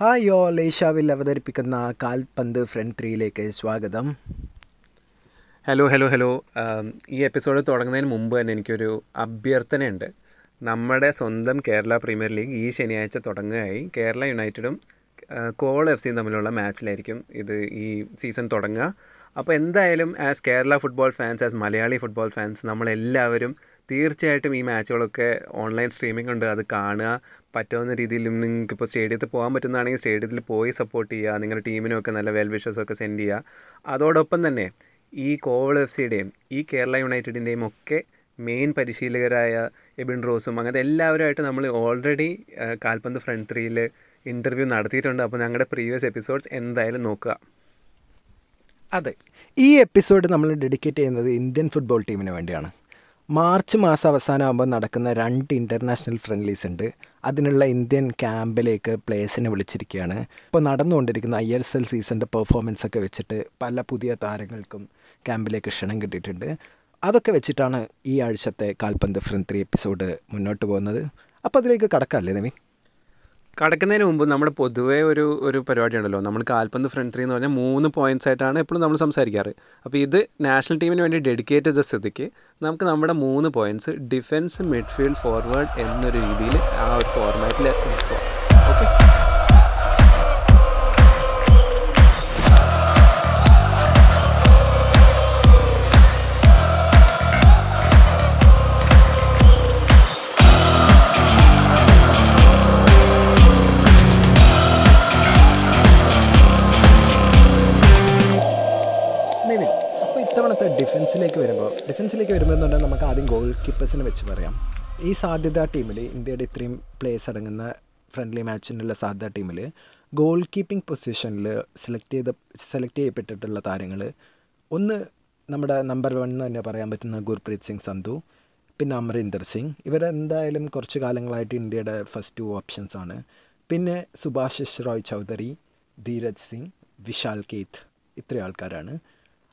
Hi all ഏഷ്യാവിൽ അവതരിപ്പിക്കുന്ന കാൽപന്ത് front ത്രീയിലേക്ക് സ്വാഗതം. ഹലോ ഹലോ ഹലോ ഈ എപ്പിസോഡ് തുടങ്ങുന്നതിന് മുമ്പ് തന്നെ എനിക്കൊരു അഭ്യർത്ഥനയുണ്ട്. നമ്മുടെ സ്വന്തം കേരള പ്രീമിയർ ലീഗ് ഈ ശനിയാഴ്ച തുടങ്ങുകയായി. കേരള യുണൈറ്റഡും കോൾ എഫ് സിയും തമ്മിലുള്ള മാച്ചിലായിരിക്കും ഇത് ഈ സീസൺ തുടങ്ങുക. അപ്പോൾ എന്തായാലും as Kerala football fans as Malayali football fans നമ്മളെല്ലാവരും തീർച്ചയായിട്ടും ഈ മാച്ചുകളൊക്കെ ഓൺലൈൻ സ്ട്രീമിംഗ് ഉണ്ട്. അത് കാണുക പറ്റാവുന്ന രീതിയിലും നിങ്ങൾക്ക് ഇപ്പോൾ സ്റ്റേഡിയത്തിൽ പോകാൻ പറ്റുന്നതാണെങ്കിൽ സ്റ്റേഡിയത്തിൽ പോയി സപ്പോർട്ട് ചെയ്യുക നിങ്ങളുടെ ടീമിനൊക്കെ നല്ല വെൽ വിഷസ് ഒക്കെ സെൻഡ് ചെയ്യുക. അതോടൊപ്പം തന്നെ ഈ കോവൾ എഫ് സിയുടെയും ഈ കേരള യുണൈറ്റഡിന്റെയും ഒക്കെ മെയിൻ പരിശീലകരായ എബിൻ റോസും അങ്ങനത്തെ എല്ലാവരുമായിട്ട് നമ്മൾ ഓൾറെഡി കാൽപന്ത് ഫ്രണ്ട് ത്രീയിൽ ഇന്റർവ്യൂ നടത്തിയിട്ടുണ്ട്. അപ്പോൾ ഞങ്ങളുടെ പ്രീവിയസ് എപ്പിസോഡ്സ് എന്തായാലും നോക്കുക. അതെ. ഈ എപ്പിസോഡ് നമ്മൾ ഡെഡിക്കേറ്റ് ചെയ്യുന്നത് ഇന്ത്യൻ ഫുട്ബോൾ ടീമിന് വേണ്ടിയാണ്. മാർച്ച് മാസം അവസാനമാകുമ്പോൾ നടക്കുന്ന രണ്ട് ഇന്റർനാഷണൽ ഫ്രണ്ട്ലീസ് ഉണ്ട്. അതിനുള്ള ഇന്ത്യൻ ക്യാമ്പിലേക്ക് പ്ലേസിനെ വിളിച്ചിരിക്കുകയാണ്. ഇപ്പോൾ നടന്നുകൊണ്ടിരിക്കുന്ന ഐ എസ് എൽ സീസണിന്റെ പെർഫോമൻസ് ഒക്കെ വെച്ചിട്ട് പല പുതിയ താരങ്ങൾക്കും ക്യാമ്പിലേക്ക് ക്ഷണം കിട്ടിയിട്ടുണ്ട്. അതൊക്കെ വെച്ചിട്ടാണ് ഈ ആഴ്ചത്തെ കാൽപന്ത് ഫ്രണ്ട് ത്രീ എപ്പിസോഡ് മുന്നോട്ട് പോകുന്നത്. അപ്പോൾ അതിലേക്ക് കടക്കാമല്ലേ നവീൻ? കടക്കുന്നതിന് മുമ്പ് നമ്മുടെ പൊതുവേ ഒരു ഒരു പരിപാടി ഉണ്ടല്ലോ നമ്മൾ കാൽപന്ത് ഫ്രണ്ട് ത്രീ എന്ന് പറഞ്ഞാൽ മൂന്ന് പോയിന്റ്സ് ആയിട്ടാണ് എപ്പോഴും നമ്മൾ സംസാരിക്കാറ്. അപ്പോൾ ഇത് നാഷണൽ ടീമിന് വേണ്ടി ഡെഡിക്കേറ്റ് ചെയ്ത സ്ഥിതിക്ക് നമുക്ക് നമ്മുടെ മൂന്ന് പോയിന്റ്സ് ഡിഫൻസ് മിഡ്ഫീൽഡ് ഫോർവേഡ് എന്നൊരു രീതിയിൽ ആ ഒരു ഫോർമാറ്റിൽ ഓക്കെ കീപ്പേഴ്സിനെ വെച്ച് പറയാം. ഈ സാധ്യത ടീമിൽ ഇന്ത്യയുടെ ഇത്രയും പ്ലേയേഴ്സ് അടങ്ങുന്ന ഫ്രണ്ട്ലി മാച്ചിനുള്ള സാധ്യത ടീമിൽ ഗോൾ കീപ്പിംഗ് പൊസിഷനിൽ സെലക്ട് ചെയ്ത സെലക്ട് ചെയ്യപ്പെട്ടിട്ടുള്ള താരങ്ങൾ ഒന്ന് നമ്മുടെ നമ്പർ വൺ എന്ന് തന്നെ പറയാൻ പറ്റുന്ന ഗുർപ്രീത് സിംഗ് സന്ധു പിന്നെ അമരീന്ദർ സിംഗ്. ഇവരെന്തായാലും കുറച്ച് കാലങ്ങളായിട്ട് ഇന്ത്യയുടെ ഫസ്റ്റ് ടു ഓപ്ഷൻസ് ആണ്. പിന്നെ സുഭാഷിഷ് റോയ് ചൗധരി ധീരജ് സിംഗ് വിശാൽ കേത്ത് ഇത്രയും ആൾക്കാരാണ്.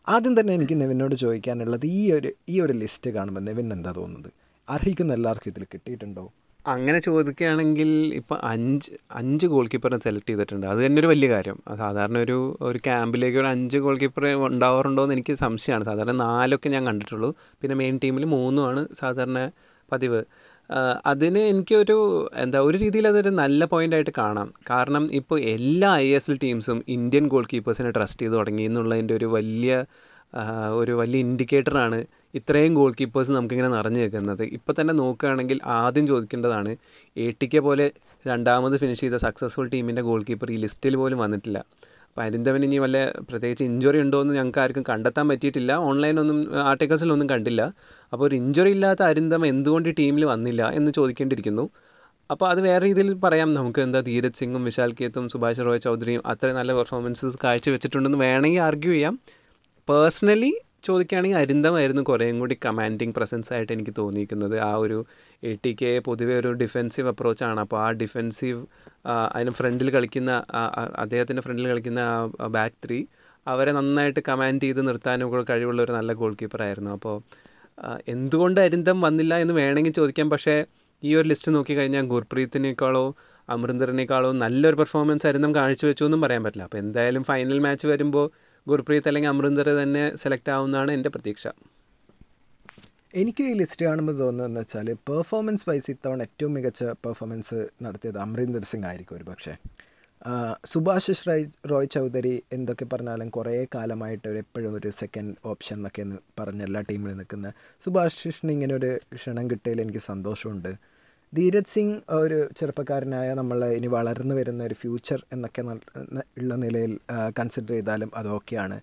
ആദ്യം തന്നെ എനിക്ക് നെവിനോട് ചോദിക്കാനുള്ളത് ഈ ഒരു ഈ ഒരു ലിസ്റ്റ് കാണുമ്പോൾ നെവിൻ എന്താ തോന്നുന്നത്? അർഹിക്കുന്ന എല്ലാവർക്കും ഇതിൽ കിട്ടിയിട്ടുണ്ടോ? അങ്ങനെ ചോദിക്കുകയാണെങ്കിൽ ഇപ്പോൾ അഞ്ച് അഞ്ച് ഗോൾ കീപ്പറിനെ സെലക്ട് ചെയ്തിട്ടുണ്ട്. അത് തന്നെ ഒരു വലിയ കാര്യം. സാധാരണ ഒരു ഒരു ക്യാമ്പിലേക്ക് ഒരു അഞ്ച് ഗോൾ കീപ്പർ ഉണ്ടാവാറുണ്ടോ എന്ന് എനിക്ക് സംശയമാണ്. സാധാരണ നാലൊക്കെ ഞാൻ കണ്ടിട്ടുള്ളൂ. പിന്നെ മെയിൻ ടീമിൽ മൂന്നുമാണ് സാധാരണ പതിവ്. അതിന് എനിക്കൊരു എന്താ ഒരു രീതിയിൽ അതൊരു നല്ല പോയിന്റായിട്ട് കാണാം. കാരണം ഇപ്പോൾ എല്ലാ ഐ എസ് എൽ ടീംസും ഇന്ത്യൻ ഗോൾ കീപ്പേഴ്സിനെ ട്രസ്റ്റ് ചെയ്ത് തുടങ്ങി എന്നുള്ളതിന്റെ ഒരു വലിയ ഒരു വലിയ ഇൻഡിക്കേറ്ററാണ് ഇത്രയും ഗോൾ കീപ്പേഴ്സ് നമുക്കിങ്ങനെ നിറഞ്ഞു നിൽക്കുന്നത്. ഇപ്പോൾ തന്നെ നോക്കുകയാണെങ്കിൽ ആദ്യം ചോദിക്കേണ്ടതാണ് എ ടി കെ പോലെ രണ്ടാമത് ഫിനിഷ് ചെയ്ത സക്സസ്ഫുൾ ടീമിന്റെ ഗോൾ കീപ്പർ ഈ ലിസ്റ്റിൽ പോലും വന്നിട്ടില്ല. അപ്പോൾ അരിന്തവൻ ഇനി വല്ല പ്രത്യേകിച്ച് ഇഞ്ചുറി ഉണ്ടോ എന്ന് ഞങ്ങൾക്ക് ആർക്കും കണ്ടെത്താൻ പറ്റിയിട്ടില്ല. ഓൺലൈനൊന്നും ആർട്ടിക്കിൾസിലൊന്നും കണ്ടില്ല. അപ്പോൾ ഒരു ഇഞ്ചുറി ഇല്ലാത്ത അരിന്തമ എന്തുകൊണ്ട് ടീമിൽ വന്നില്ല എന്ന് ചോദിക്കേണ്ടിയിരിക്കുന്നു. അപ്പോൾ അത് വേറെ രീതിയിൽ പറയാം. നമുക്ക് എന്താ ധീരജ് സിംഗും വിശാൽ കേത്തും സുഭാഷ് റോയ് ചൗധരിയും അത്ര നല്ല പെർഫോമൻസസ് കാഴ്ചവെച്ചിട്ടുണ്ടെന്ന് വേണമെങ്കിൽ ആർഗ്യൂ ചെയ്യാം. പേഴ്സണലി ചോദിക്കുകയാണെങ്കിൽ അരിന്തമായിരുന്നു കുറേയും കൂടി കമാൻഡിങ് പ്രസൻസ് ആയിട്ട് എനിക്ക് തോന്നിയിരിക്കുന്നത്. ആ ഒരു എ ടി കെ പൊതുവേ ഒരു ഡിഫെൻസീവ് അപ്രോച്ചാണ് അപ്പോൾ ആ ഡിഫെൻസീവ് അതിന് ഫ്രണ്ടിൽ കളിക്കുന്ന അദ്ദേഹത്തിന്റെ ഫ്രണ്ടിൽ കളിക്കുന്ന ബാക്ക് ത്രീ അവരെ നന്നായിട്ട് കമാൻഡ് ചെയ്ത് നിർത്താനും കൂടെ കഴിവുള്ള ഒരു നല്ല ഗോൾ കീപ്പറായിരുന്നു അപ്പോൾ എന്തുകൊണ്ട് അരിന്തം വന്നില്ല എന്ന് വേണമെങ്കിൽ ചോദിക്കാം. പക്ഷേ ഈ ഒരു ലിസ്റ്റ് നോക്കിക്കഴിഞ്ഞാൽ ഗുർപ്രീത്തിനേക്കാളോ അമൃന്ദറിനേക്കാളോ നല്ലൊരു പെർഫോമൻസ് അരിന്തം കാഴ്ചവെച്ചു എന്നും പറയാൻ പറ്റില്ല. അപ്പോൾ എന്തായാലും ഫൈനൽ മാച്ച് വരുമ്പോൾ ഗുർപ്രീത് അല്ലെങ്കിൽ അമൃന്ദർ തന്നെ സെലക്ട് ആവുമെന്നാണ് എന്റെ പ്രതീക്ഷ. എനിക്ക് ഈ ലിസ്റ്റ് കാണുമ്പോൾ തോന്നുന്നതെന്ന് വെച്ചാൽ പെർഫോമൻസ് വൈസ് ഇത്തവണ ഏറ്റവും മികച്ച പെർഫോമൻസ് നടത്തിയത് അമരീന്ദർ സിംഗ് ആയിരിക്കും ഒരു പക്ഷേ സുഭാഷ് റോയ് റോയ് ചൗധരി എന്തൊക്കെ പറഞ്ഞാലും കുറേ കാലമായിട്ട് എപ്പോഴും ഒരു സെക്കൻഡ് ഓപ്ഷൻ എന്നൊക്കെ പറഞ്ഞ് എല്ലാ ടീമിലും നിൽക്കുന്ന സുഭാഷിഷിന് ഇങ്ങനെ ഒരു ക്ഷണം കിട്ടിയതിൽ എനിക്ക് സന്തോഷമുണ്ട്. ധീരജ് സിംഗ് ഒരു ചെറുപ്പക്കാരനായ നമ്മൾ ഇനി വളർന്നു വരുന്ന ഒരു ഫ്യൂച്ചർ എന്നൊക്കെ ഉള്ള നിലയിൽ കൺസിഡർ ചെയ്താലും അത് ഓക്കെയാണ്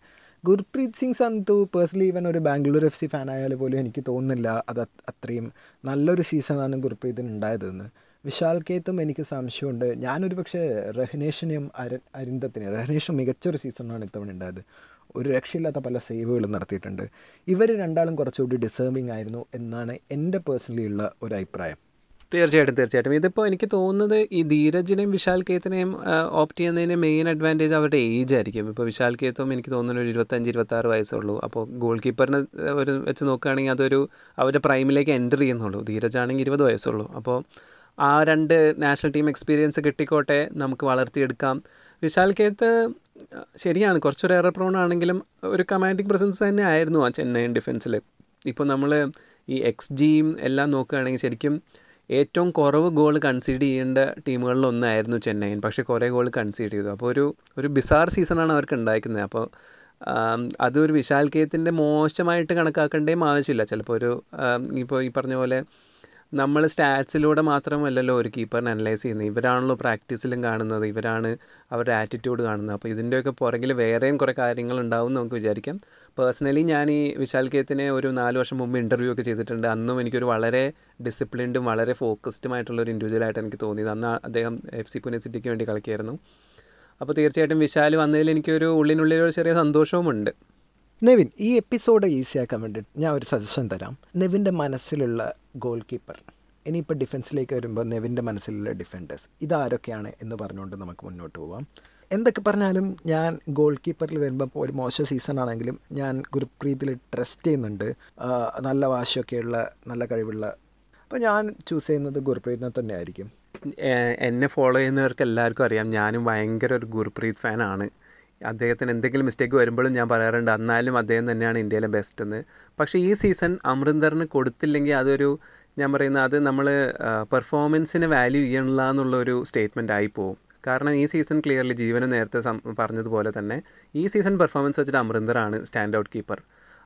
ഗുർപ്രീത് സിംഗ് സന്തു പേഴ്സണലി ഈവൻ ഒരു ബാംഗ്ലൂർ എഫ് സി ആയാലും പോലും എനിക്ക് തോന്നുന്നില്ല അത് അത് അത്രയും നല്ലൊരു സീസണാണ് ഗുർപ്രീതിന് ഉണ്ടായതെന്ന്. വിശാൽ കേത്തും എനിക്ക് സംശയമുണ്ട്. ഞാനൊരു പക്ഷേ റഹ്നേഷിനെയും അര അരിന്തത്തിനെ റഹ്നേഷും മികച്ചൊരു സീസണാണ് ഇത്തവണ ഉണ്ടായത്. ഒരു രക്ഷയില്ലാത്ത പല സേവുകളും നടത്തിയിട്ടുണ്ട്. ഇവർ രണ്ടാളും കുറച്ചുകൂടി ഡിസേർവിങ് ആയിരുന്നു എന്നാണ് എന്റെ പേഴ്സണലി ഉള്ള ഒരു അഭിപ്രായം. തീർച്ചയായിട്ടും തീർച്ചയായിട്ടും. ഇതിപ്പോൾ എനിക്ക് തോന്നുന്നത് ഈ ധീരജിനെയും വിശാൽ കേത്തിനെയും ഓപ്റ്റ് ചെയ്യുന്നതിന് മെയിൻ അഡ്വാന്റേജ് അവരുടെ ഏജ് ആയിരിക്കും. ഇപ്പോൾ വിശാൽ കേത്തും എനിക്ക് തോന്നുന്നു ഒരു ഇരുപത്തഞ്ച് ഇരുപത്താറ് വയസ്സുള്ളൂ. അപ്പോൾ ഗോൾ കീപ്പറിനെ ഒരു വെച്ച് നോക്കുകയാണെങ്കിൽ അതൊരു അവരുടെ പ്രൈമിലേക്ക് എന്റർ ചെയ്യുന്നുള്ളൂ. ധീരജ് ആണെങ്കിൽ ഇരുപത് വയസ്സുള്ളൂ. അപ്പോൾ ആ രണ്ട് നാഷണൽ ടീം എക്സ്പീരിയൻസ് കിട്ടിക്കോട്ടെ നമുക്ക് വളർത്തിയെടുക്കാം. വിശാൽ കേത്ത് ശരിയാണ് കുറച്ചൊരു എറർ പ്രോൺ ആണെങ്കിലും ഒരു കമാൻഡിങ് പ്രസൻസ് തന്നെ ആയിരുന്നു ആ ചെന്നൈ ഡിഫൻസിൽ ഇപ്പോൾ നമ്മൾ ഈ എക്സ് ജിയും എല്ലാം നോക്കുകയാണെങ്കിൽ ശരിക്കും ഏറ്റവും കുറവ് ഗോൾ കൺസീഡ് ചെയ്യേണ്ട ടീമുകളിലൊന്നായിരുന്നു ചെന്നൈയിൻ പക്ഷേ കുറേ ഗോൾ കൺസീഡ് ചെയ്തു. അപ്പോൾ ഒരു ഒരു ബിസാർ സീസണാണ് അവർക്ക് ഉണ്ടായിരിക്കുന്നത്. അപ്പോൾ അതൊരു വിശാൽ കേത്തിന്റെ മോശമായിട്ട് കണക്കാക്കേണ്ടേയും ആവശ്യമില്ല. ചിലപ്പോൾ ഒരു ഇപ്പോൾ ഈ പറഞ്ഞ പോലെ നമ്മൾ സ്റ്റാറ്റ്സിലൂടെ മാത്രമല്ലല്ലോ ഒരു കീപ്പറിനെ അനലൈസ് ചെയ്യുന്നത്. ഇവരാണല്ലോ പ്രാക്ടീസിലും കാണുന്നത്. ഇവരാണ് അവരുടെ ആറ്റിറ്റ്യൂഡ് കാണുന്നത്. അപ്പോൾ ഇതിന്റെയൊക്കെ പുറകിൽ വേറെയും കുറേ കാര്യങ്ങൾ ഉണ്ടാവും നമുക്ക് വിചാരിക്കാം. പേഴ്സണലി ഞാൻ ഈ വിശാൽ കേത്തിനെ ഒരു നാല് വർഷം മുമ്പ് ഇന്റർവ്യൂ ഒക്കെ ചെയ്തിട്ടുണ്ട്. അന്നും എനിക്കൊരു വളരെ ഡിസിപ്ലിൻഡും വളരെ ഫോക്കസ്ഡുമായിട്ടുള്ള ഒരു ഇൻഡിവിജ്വലായിട്ട് എനിക്ക് തോന്നിയത്. അന്ന് അദ്ദേഹം എഫ് സി പുനെ സിറ്റിക്ക് വേണ്ടി കളിക്കായിരുന്നു. അപ്പോൾ തീർച്ചയായിട്ടും വിശാൽ വന്നതിൽ എനിക്കൊരു ഉള്ളിനുള്ളിൽ ഒരു ചെറിയ സന്തോഷവുമുണ്ട്. നെവിൻ ഈ എപ്പിസോഡ് ഈസിയാക്കാൻ വേണ്ടി ഞാൻ ഒരു സജഷൻ തരാം. നെവിന്റെ മനസ്സിലുള്ള ഗോൾ കീപ്പർ ഇനിയിപ്പോൾ ഡിഫൻസിലേക്ക് വരുമ്പോൾ നെവിന്റെ മനസ്സിലുള്ള ഡിഫൻഡേഴ്സ് ഇതാരൊക്കെയാണ് എന്ന് പറഞ്ഞുകൊണ്ട് നമുക്ക് മുന്നോട്ട് പോവാം. എന്തൊക്കെ പറഞ്ഞാലും ഞാൻ ഗോൾ കീപ്പറിൽ വരുമ്പോൾ ഒരു മോശം സീസൺ ആണെങ്കിലും ഞാൻ ഗുരുപ്രീതിൽ ട്രസ്റ്റ് ചെയ്യുന്നുണ്ട്. നല്ല വാശിയൊക്കെയുള്ള നല്ല കഴിവുള്ള. അപ്പോൾ ഞാൻ ചൂസ് ചെയ്യുന്നത് ഗുർപ്രീതിനെ തന്നെയായിരിക്കും. എന്നെ ഫോളോ ചെയ്യുന്നവർക്ക് എല്ലാവർക്കും അറിയാം. ഞാനും ഭയങ്കര ഒരു ഗുർപ്രീത് ഫാനാണ്. അദ്ദേഹത്തിന് എന്തെങ്കിലും മിസ്റ്റേക്ക് വരുമ്പോഴും ഞാൻ പറയാറുണ്ട് എന്നാലും അദ്ദേഹം തന്നെയാണ് ഇന്ത്യയിലെ ബെസ്റ്റ് എന്ന് പക്ഷേ ഈ സീസൺ അമൃന്ദറിന് കൊടുത്തില്ലെങ്കിൽ അതൊരു ഞാൻ പറയുന്ന അത് നമ്മൾ പെർഫോമൻസിന് വാല്യൂ ചെയ്യണില്ല എന്നുള്ളൊരു സ്റ്റേറ്റ്മെന്റ് ആയിപ്പോവും കാരണം ഈ സീസൺ ക്ലിയർലി ജീവന് നേരത്തെ പറഞ്ഞതുപോലെ തന്നെ ഈ സീസൺ പെർഫോമൻസ് വെച്ചിട്ട് അമൃന്ദറാണ് സ്റ്റാൻഡ് ഔട്ട് കീപ്പർ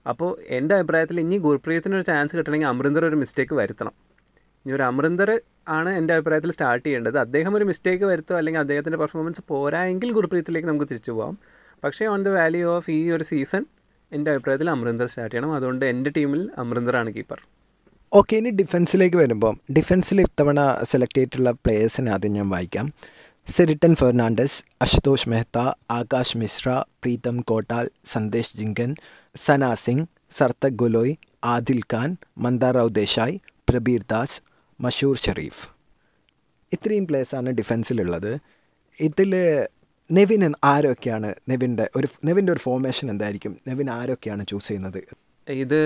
അപ്പോൾ എന്റെ അഭിപ്രായത്തിൽ ഇനി ഗുർപ്രീത്തിന് ഒരു ചാൻസ് കിട്ടണമെങ്കിൽ അമൃന്ദർ ഒരു മിസ്റ്റേക്ക് വരുത്തണം. ഇനി ഒരു അമൃന്ദർ ആണ് എന്റെ അഭിപ്രായത്തിൽ സ്റ്റാർട്ട് ചെയ്യേണ്ടത്. അദ്ദേഹം ഒരു മിസ്റ്റേക്ക് വരുത്തോ അല്ലെങ്കിൽ അദ്ദേഹത്തിന്റെ പെർഫോമൻസ് പോരായെങ്കിൽ ഗുർപ്രീത്തിലേക്ക് നമുക്ക് തിരിച്ചു പോകാം പക്ഷേ ഓൺ ദ വാല്യൂ ഓഫ് ഈ ഒരു സീസൺ എന്റെ അഭിപ്രായത്തിൽ അമൃന്ദർ സ്റ്റാർട്ട് ചെയ്യണം. അതുകൊണ്ട് എന്റെ ടീമിൽ അമൃന്ദറാണ് കീപ്പർ ഓക്കെ ഇനി ഡിഫൻസിലേക്ക് വരുമ്പോൾ ഡിഫൻസിൽ ഇത്തവണ സെലക്ട് ചെയ്തിട്ടുള്ള പ്ലേയേഴ്സിനെ ആദ്യം ഞാൻ വായിക്കാം. സെരിട്ടൻ ഫെർണാണ്ടസ് അശുതോഷ് മെഹ്ത ആകാശ് മിശ്ര പ്രീതം കോട്ടാൽ സന്ദേശ് ജിങ്കൻ സന സിംഗ് സർത്തക് ഗൊലോയ് ആദിൽ ഖാൻ മന്ദാറാവ് ദേശായ് പ്രബീർ ദാസ് മഷൂർ ഷെറീഫ് ഇത്രയും പ്ലേയേഴ്സാണ് ഡിഫൻസിലുള്ളത് ഇതിൽ നെവിൻ ആരൊക്കെയാണ് നെവിന്റെ ഒരു നെവിന്റെ ഒരു ഫോർമേഷൻ എന്തായിരിക്കും? നെവിൻ ആരൊക്കെയാണ് ചൂസ് ചെയ്യുന്നത്? ഇത്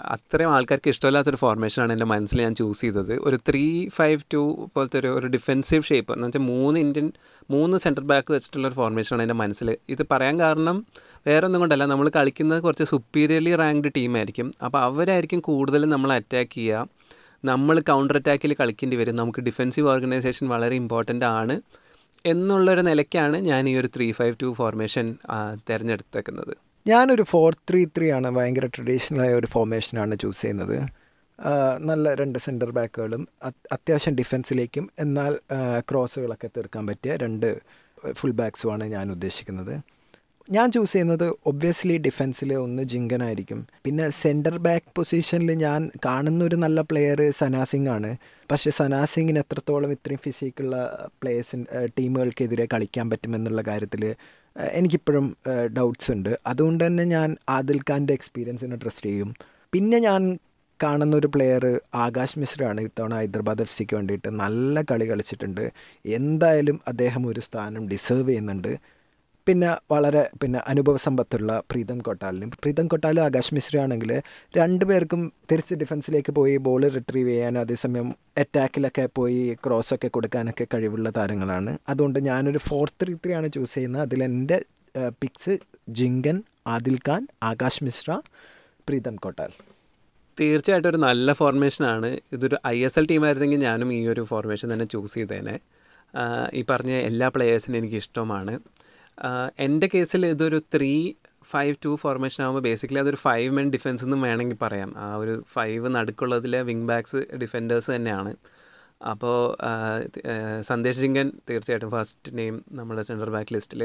അത്രയും ആൾക്കാർക്ക് ഇഷ്ടമില്ലാത്തൊരു ഫോർമേഷനാണ് എന്റെ മനസ്സിൽ ഞാൻ ചൂസ് ചെയ്തത്. ഒരു ത്രീ ഫൈവ് ടു പോലത്തെ ഒരു ഒരു ഡിഫെൻസീവ് ഷേപ്പ് എന്ന് വെച്ചാൽ മൂന്ന് ഇന്ത്യൻ മൂന്ന് സെന്റർ ബാക്ക് വെച്ചിട്ടുള്ള ഒരു ഫോർമേഷനാണ് എന്റെ മനസ്സിൽ. ഇത് പറയാൻ കാരണം വേറെ ഒന്നും കൊണ്ടല്ല നമ്മൾ കളിക്കുന്നത് കുറച്ച് സുപ്പീരിയർലി റാങ്ക്ഡ് ടീമായിരിക്കും അപ്പോൾ അവരായിരിക്കും കൂടുതലും നമ്മൾ അറ്റാക്ക് ചെയ്യുക. നമ്മൾ കൗണ്ടർ അറ്റാക്കിൽ കളിക്കേണ്ടി വരും. നമുക്ക് ഡിഫെൻസീവ് ഓർഗനൈസേഷൻ വളരെ ഇമ്പോർട്ടന്റ് ആണ് എന്നുള്ളൊരു നിലയ്ക്കാണ് ഞാൻ ഈ ഒരു ത്രീ ഫൈവ് ടു ഫോർമേഷൻ തിരഞ്ഞെടുത്തേക്കുന്നത്. ഞാനൊരു ഫോർ ത്രീ ത്രീ ആണ് ഭയങ്കര ട്രഡീഷണലായ ഒരു ഫോർമേഷനാണ് ചൂസ് ചെയ്യുന്നത്. നല്ല രണ്ട് സെന്റർ ബാക്കുകളും അത്യാവശ്യം ഡിഫൻസിലേക്കും എന്നാൽ ക്രോസുകളൊക്കെ തീർക്കാൻ പറ്റിയ രണ്ട് ഫുൾ ബാക്സുമാണ് ഞാൻ ഉദ്ദേശിക്കുന്നത്. ഞാൻ ചൂസ് ചെയ്യുന്നത് ഒബ്വിയസ്ലി ഡിഫൻസിൽ ഒന്ന് ജിങ്കനായിരിക്കും പിന്നെ സെന്റർ ബാക്ക് പൊസിഷനിൽ ഞാൻ കാണുന്ന ഒരു നല്ല പ്ലെയർ സനാസിംഗ് ആണ്. പക്ഷേ സനാസിങ്ങിന് എത്രത്തോളം ഇത്രയും ഫിസിക്കുള്ള പ്ലേയേഴ്സിന് ടീമുകൾക്കെതിരെ കളിക്കാൻ പറ്റുമെന്നുള്ള കാര്യത്തിൽ എനിക്കിപ്പോഴും ഡൗട്ട്സ് ഉണ്ട്. അതുകൊണ്ട് തന്നെ ഞാൻ ആദിൽ ഖാന്റെ എക്സ്പീരിയൻസിനെ ട്രസ്റ്റ് ചെയ്യും. പിന്നെ ഞാൻ കാണുന്ന ഒരു പ്ലെയർ ആകാശ് മിശ്രയാണ് ഇത്തവണ ഹൈദരാബാദ് എഫ് സിക്ക് വേണ്ടിയിട്ട് നല്ല കളി കളിച്ചിട്ടുണ്ട്. എന്തായാലും അദ്ദേഹം ഒരു സ്ഥാനം ഡിസേർവ് ചെയ്യുന്നുണ്ട്. പിന്നെ വളരെ പിന്നെ അനുഭവ സമ്പത്തുള്ള പ്രീതം കൊട്ടാലിനും പ്രീതം കൊട്ടാലും ആകാശ് മിശ്രയാണെങ്കിൽ രണ്ടുപേർക്കും തിരിച്ച് ഡിഫൻസിലേക്ക് പോയി ബോൾ റിട്രീവ് ചെയ്യാനും അതേസമയം അറ്റാക്കിലൊക്കെ പോയി ക്രോസൊക്കെ കൊടുക്കാനൊക്കെ കഴിവുള്ള താരങ്ങളാണ്. അതുകൊണ്ട് ഞാനൊരു ഫോർ ത്രീ ത്രീ ആണ് ചൂസ് ചെയ്യുന്നത്. അതിൽ എന്റെ പിക്സ് ജിങ്കൻ ആദിൽ ഖാൻ ആകാശ് മിശ്ര പ്രീതം കൊട്ടാൽ. തീർച്ചയായിട്ടും ഒരു നല്ല ഫോർമേഷനാണ് ഇതൊരു ഐ എസ് എൽ ടീമായിരുന്നെങ്കിൽ ഞാനും ഈ ഒരു ഫോർമേഷൻ തന്നെ ചൂസ് ചെയ്തേനെ. ഈ പറഞ്ഞ എല്ലാ പ്ലെയേഴ്സിനും എനിക്ക് ഇഷ്ടമാണ്. എന്റെ കേസിൽ ഇതൊരു ത്രീ ഫൈവ് ടു ഫോർമേഷൻ ആകുമ്പോൾ ബേസിക്കലി അതൊരു ഫൈവ് മെൻ ഡിഫൻസ് എന്നും വേണമെങ്കിൽ പറയാം. ആ ഒരു ഫൈവ് നടുക്കുള്ളതിലെ വിങ് ബാക്സ് ഡിഫൻഡേഴ്സ് തന്നെയാണ്. അപ്പോൾ സന്ദേശ് ജിങ്കൻ തീർച്ചയായിട്ടും ഫസ്റ്റ് നെയിം നമ്മുടെ സെൻട്രൽ ബാക്ക് ലിസ്റ്റിൽ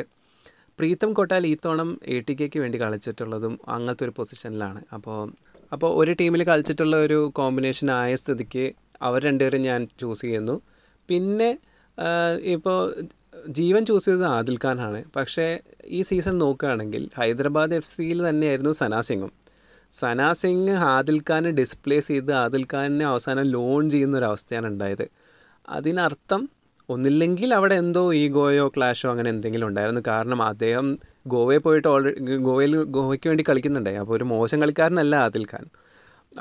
പ്രീതം കൊട്ടാൽ ഈത്തോണം എ ടി കെക്ക് വേണ്ടി കളിച്ചിട്ടുള്ളതും അങ്ങനത്തെ ഒരു പൊസിഷനിലാണ് അപ്പോൾ അപ്പോൾ ഒരു ടീമിൽ കളിച്ചിട്ടുള്ള ഒരു കോമ്പിനേഷൻ ആയ സ്ഥിതിക്ക് അവർ രണ്ടുപേരും ഞാൻ ചൂസ് ചെയ്യുന്നു. പിന്നെ ഇപ്പോൾ ജീവൻ ചൂസ് ചെയ്തത് ആദിൽ ഖാനാണ്. പക്ഷേ ഈ സീസൺ നോക്കുകയാണെങ്കിൽ ഹൈദരാബാദ് എഫ് സിയിൽ തന്നെയായിരുന്നു സനാ സിംഗും. സനാ സിംഗ് ആദിൽ ഖാനെ ഡിസ്പ്ലേസ് ചെയ്ത് ആദിൽ ഖാനെ അവസാനം ലോൺ ചെയ്യുന്ന ഒരു അവസ്ഥയാണ് ഉണ്ടായത്. അതിനർത്ഥം ഒന്നില്ലെങ്കിൽ അവിടെ എന്തോ ഈഗോയോ ക്ലാഷോ അങ്ങനെ എന്തെങ്കിലും ഉണ്ടായിരുന്നു. കാരണം അദ്ദേഹം ഗോവയിൽ പോയിട്ട് ഓൾറെഡി ഗോവയിൽ ഗോവയ്ക്ക് വേണ്ടി കളിക്കുന്നുണ്ടായി. അപ്പോൾ ഒരു മോശം കളിക്കാരനല്ല ആദിൽ ഖാൻ.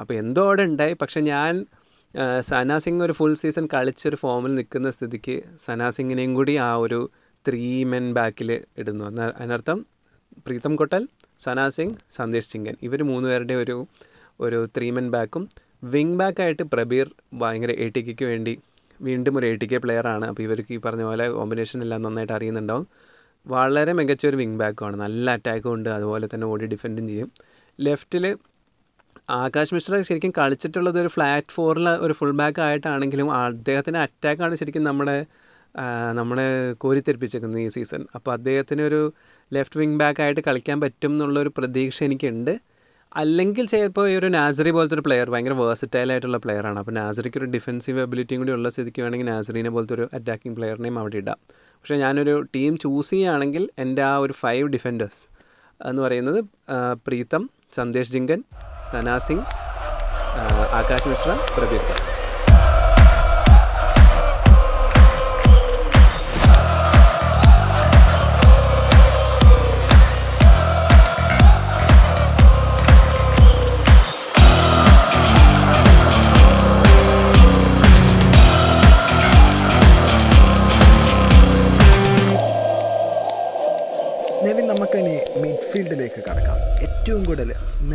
അപ്പോൾ എന്തോ അവിടെ ഉണ്ടായി. പക്ഷെ ഞാൻ സന സിംഗ് ഒരു ഫുൾ സീസൺ കളിച്ചൊരു ഫോമിൽ നിൽക്കുന്ന സ്ഥിതിക്ക് സന സിംഗിനെയും കൂടി ആ ഒരു ത്രീ മെൻ ബാക്കിൽ ഇടുന്നു. അതിനർത്ഥം പ്രീതം കൊട്ടൽ സന സിംഗ് സന്ദേശ് ചിങ്കൻ. ഇവർ മൂന്ന് പേരുടെ ഒരു ഒരു ത്രീ മെൻ ബാക്കും വിങ് ബാക്കായിട്ട് പ്രബീർ ഭയങ്കര എ ടി കെക്ക് വേണ്ടി വീണ്ടും ഒരു എ ടി കെ പ്ലെയറാണ് അപ്പോൾ ഇവർക്ക് ഈ പറഞ്ഞ പോലെ കോമ്പിനേഷൻ എല്ലാം നന്നായിട്ട് അറിയുന്നുണ്ടാവും. വളരെ മികച്ച ഒരു വിങ് ബാക്കുമാണ് നല്ല അറ്റാക്കും ഉണ്ട്. അതുപോലെ തന്നെ ഓടി ഡിഫെൻഡും ചെയ്യും. ലെഫ്റ്റിൽ ആകാശ് മിശ്ര ശരിക്കും കളിച്ചിട്ടുള്ളത് ഒരു ഫ്ലാറ്റ് ഫോറിൽ ഒരു ഫുൾ ബാക്ക് ആയിട്ടാണെങ്കിലും അദ്ദേഹത്തിന്റെ അറ്റാക്കാണ് ശരിക്കും നമ്മുടെ നമ്മളെ കോരിത്തെരിപ്പിച്ചേക്കുന്നത് ഈ സീസൺ അപ്പോൾ അദ്ദേഹത്തിന് ഒരു ലെഫ്റ്റ് വിങ് ബാക്ക് ആയിട്ട് കളിക്കാൻ പറ്റും എന്നുള്ളൊരു പ്രതീക്ഷ എനിക്കുണ്ട്. അല്ലെങ്കിൽ ചിലപ്പോൾ ഈ ഒരു നാസറി പോലത്തെ ഒരു പ്ലെയർ ഭയങ്കര വേഴ്സറ്റൈൽ ആയിട്ടുള്ള പ്ലെയർ ആണ്. അപ്പോൾ നാസറിക്ക് ഒരു ഡിഫൻസീവ് എബിലിറ്റിയും കൂടി ഉള്ള സ്ഥിതിക്ക് വേണമെങ്കിൽ നാസറിനെ പോലത്തെ ഒരു അറ്റാക്കിംഗ് പ്ലെയറിനെയും അവിടെ ഇടാം. പക്ഷേ ഞാനൊരു ടീം ചൂസ് ചെയ്യുകയാണെങ്കിൽ എന്റെ ആ ഒരു ഫൈവ് ഡിഫൻഡേഴ്സ് എന്ന് പറയുന്നത് പ്രീതം സന്ദേശ് ജിങ്കൻ സനാ സിംഗ് ആകാശ് മിശ്ര പ്രബീർ ദാസ്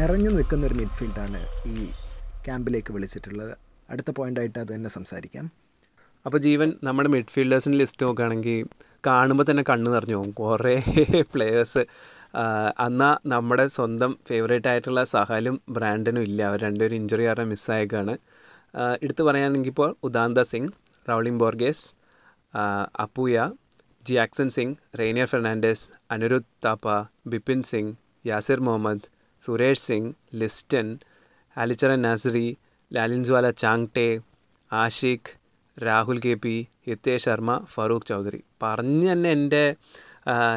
നിറഞ്ഞു നിൽക്കുന്ന ഒരു മിഡ്ഫീൽഡാണ് ഈ ക്യാമ്പിലേക്ക് വിളിച്ചിട്ടുള്ളത്. അടുത്ത പോയിന്റായിട്ട് അത് തന്നെ സംസാരിക്കാം. അപ്പോൾ ജീവൻ നമ്മുടെ മിഡ്ഫീൽഡേഴ്സിന്റെ ലിസ്റ്റ് നോക്കുകയാണെങ്കിൽ കാണുമ്പോൾ തന്നെ കണ്ണു നിറഞ്ഞു പോകും. കുറേ പ്ലെയേഴ്സ് എന്നാൽ നമ്മുടെ സ്വന്തം ഫേവറേറ്റ് ആയിട്ടുള്ള സഹാലും ബ്രാൻഡനും ഇല്ല. അവർ രണ്ടുപേരും ഇഞ്ചുറി കാരണം മിസ്സായേക്കാണ് എടുത്തു പറയുകയാണെങ്കിൽ ഇപ്പോൾ Udanta Singh Rowllin Borges Apuia Jeakson Singh Rainier Fernandes Anirudh Thapa Bipin Singh Yasir Muhammad Suresh Singh Liston അലിച്ചറൻ നസറി Lallianzuala Chhangte Ashique Rahul K P Hitesh Sharma Farukh Choudhary. പറഞ്ഞു തന്നെ എന്റെ